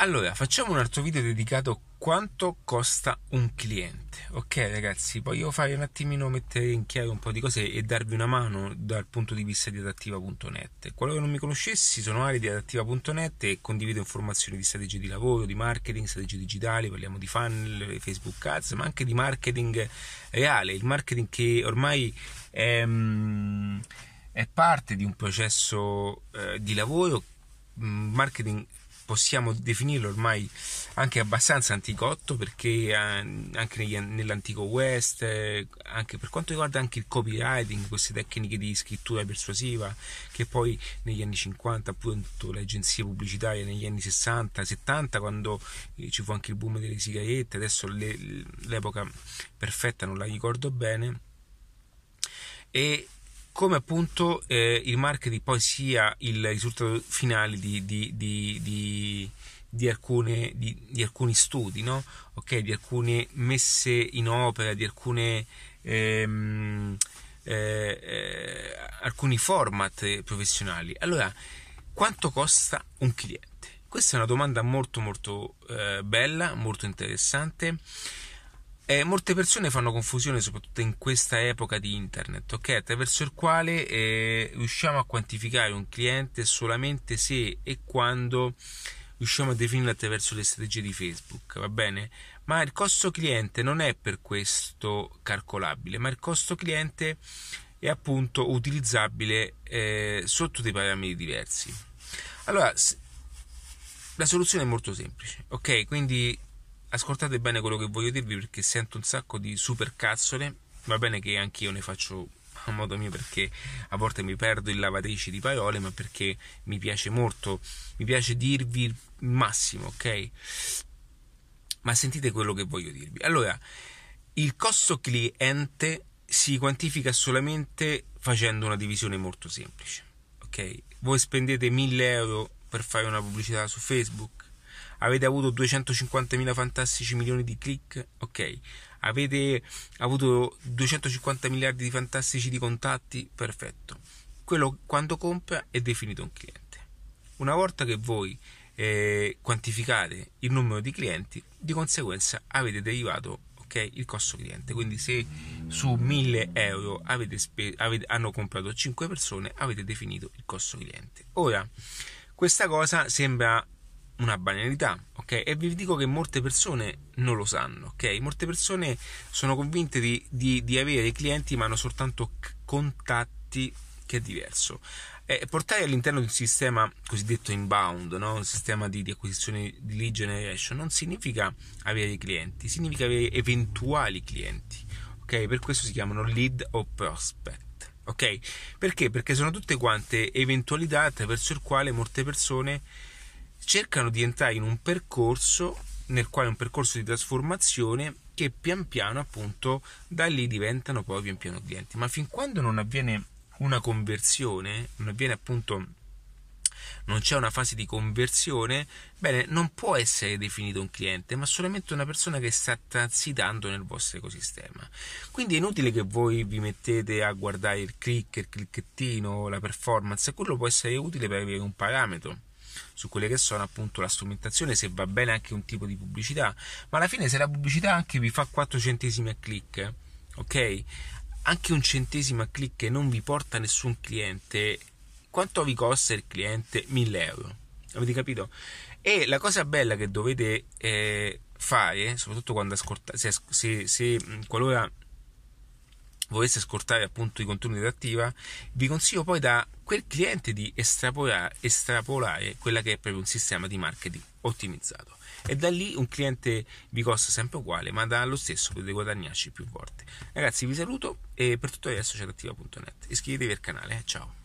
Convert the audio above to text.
Allora, facciamo un altro video dedicato a quanto costa un cliente. Ok ragazzi, voglio fare un attimino mettere in chiaro un po' di cose e darvi una mano dal punto di vista di adattiva.net. Qualora non mi conoscessi, sono Ari di adattiva.net e condivido informazioni di strategie di lavoro, di marketing, strategie digitali, parliamo di funnel, Facebook Ads, ma anche di marketing reale, il marketing che ormai è, mm, è parte di un processo eh, di lavoro, mm, marketing possiamo definirlo ormai anche abbastanza anticotto perché eh, anche nell'antico West, eh, anche per quanto riguarda anche il copywriting, queste tecniche di scrittura persuasiva che poi negli anni 50 appunto le agenzie pubblicitarie negli anni 60, 70 quando eh, ci fu anche il boom delle sigarette, adesso le, l'epoca perfetta non la ricordo bene e come appunto eh, il marketing poi sia il risultato finale di, di, di, di alcune, alcuni studi, no? okay, di alcune messe in opera, di alcune, ehm, eh, eh, alcuni format professionali. Allora, quanto costa un cliente? Questa è una domanda molto molto eh, bella, molto interessante eh, molte persone fanno confusione, soprattutto in questa epoca di internet, ok? Attraverso il quale eh, riusciamo a quantificare un cliente solamente se e quando riusciamo a definirlo attraverso le strategie di Facebook, va bene? Ma il costo cliente non è per questo calcolabile, ma il costo cliente è appunto utilizzabile eh, sotto dei parametri diversi. Allora, la soluzione è molto semplice, ok? Quindi ascoltate bene quello che voglio dirvi perché sento un sacco di super cazzole. Va bene che anch'io ne faccio a modo mio perché a volte mi perdo in lavatrici di parole, ma perché mi piace molto, mi piace dirvi il massimo, ok? Ma sentite quello che voglio dirvi. Allora, il costo cliente si quantifica solamente facendo una divisione molto semplice, ok? Voi spendete 1000 euro per fare una pubblicità su Facebook, avete avuto 250.000 fantastici milioni di click, ok, avete avuto 250 miliardi di fantastici di contatti, perfetto. Quello quando compra è definito un cliente. Una volta che voi eh, quantificate il numero di clienti, di conseguenza avete derivato okay, il costo cliente. Quindi se su 1000 euro avete spe- avete, hanno comprato 5 persone, avete definito il costo cliente. Ora, questa cosa sembra una banalità, ok? E vi dico che molte persone non lo sanno, ok? Molte persone sono convinte di, di, di avere clienti ma hanno soltanto contatti che è diverso. Eh, portare all'interno di un sistema cosiddetto inbound, no? un sistema di, di, acquisizione di lead generation, non significa avere clienti, significa avere eventuali clienti. Ok? Per questo si chiamano lead o prospect. Ok? Perché? Perché sono tutte quante eventualità attraverso il quale molte persone cercano di entrare in un percorso nel quale un percorso di trasformazione che pian piano appunto da lì diventano poi pian piano clienti ma fin quando non avviene una conversione non avviene appunto non c'è una fase di conversione, bene, non può essere definito un cliente, ma solamente una persona che sta transitando nel vostro ecosistema. Quindi è inutile che voi vi mettete a guardare il click, il clicchettino, la performance, quello può essere utile per avere un parametro su quelle che sono appunto la strumentazione, se va bene anche un tipo di pubblicità, ma alla fine se la pubblicità anche vi fa 4 centesimi a click, ok? Anche un centesimo a click non vi porta nessun cliente, quanto vi costa il cliente? 1000 euro. Avete capito? E la cosa bella che dovete eh, fare, soprattutto quando ascoltate, se, se, se qualora volesse ascoltare appunto i contenuti attiva, vi consiglio poi da quel cliente di estrapolare, estrapolare quella che è proprio un sistema di marketing ottimizzato. E da lì un cliente vi costa sempre uguale, ma dallo stesso potete guadagnarci più volte. Ragazzi, vi saluto e per tutto resto c'è attiva.net. Iscrivetevi al canale, ciao.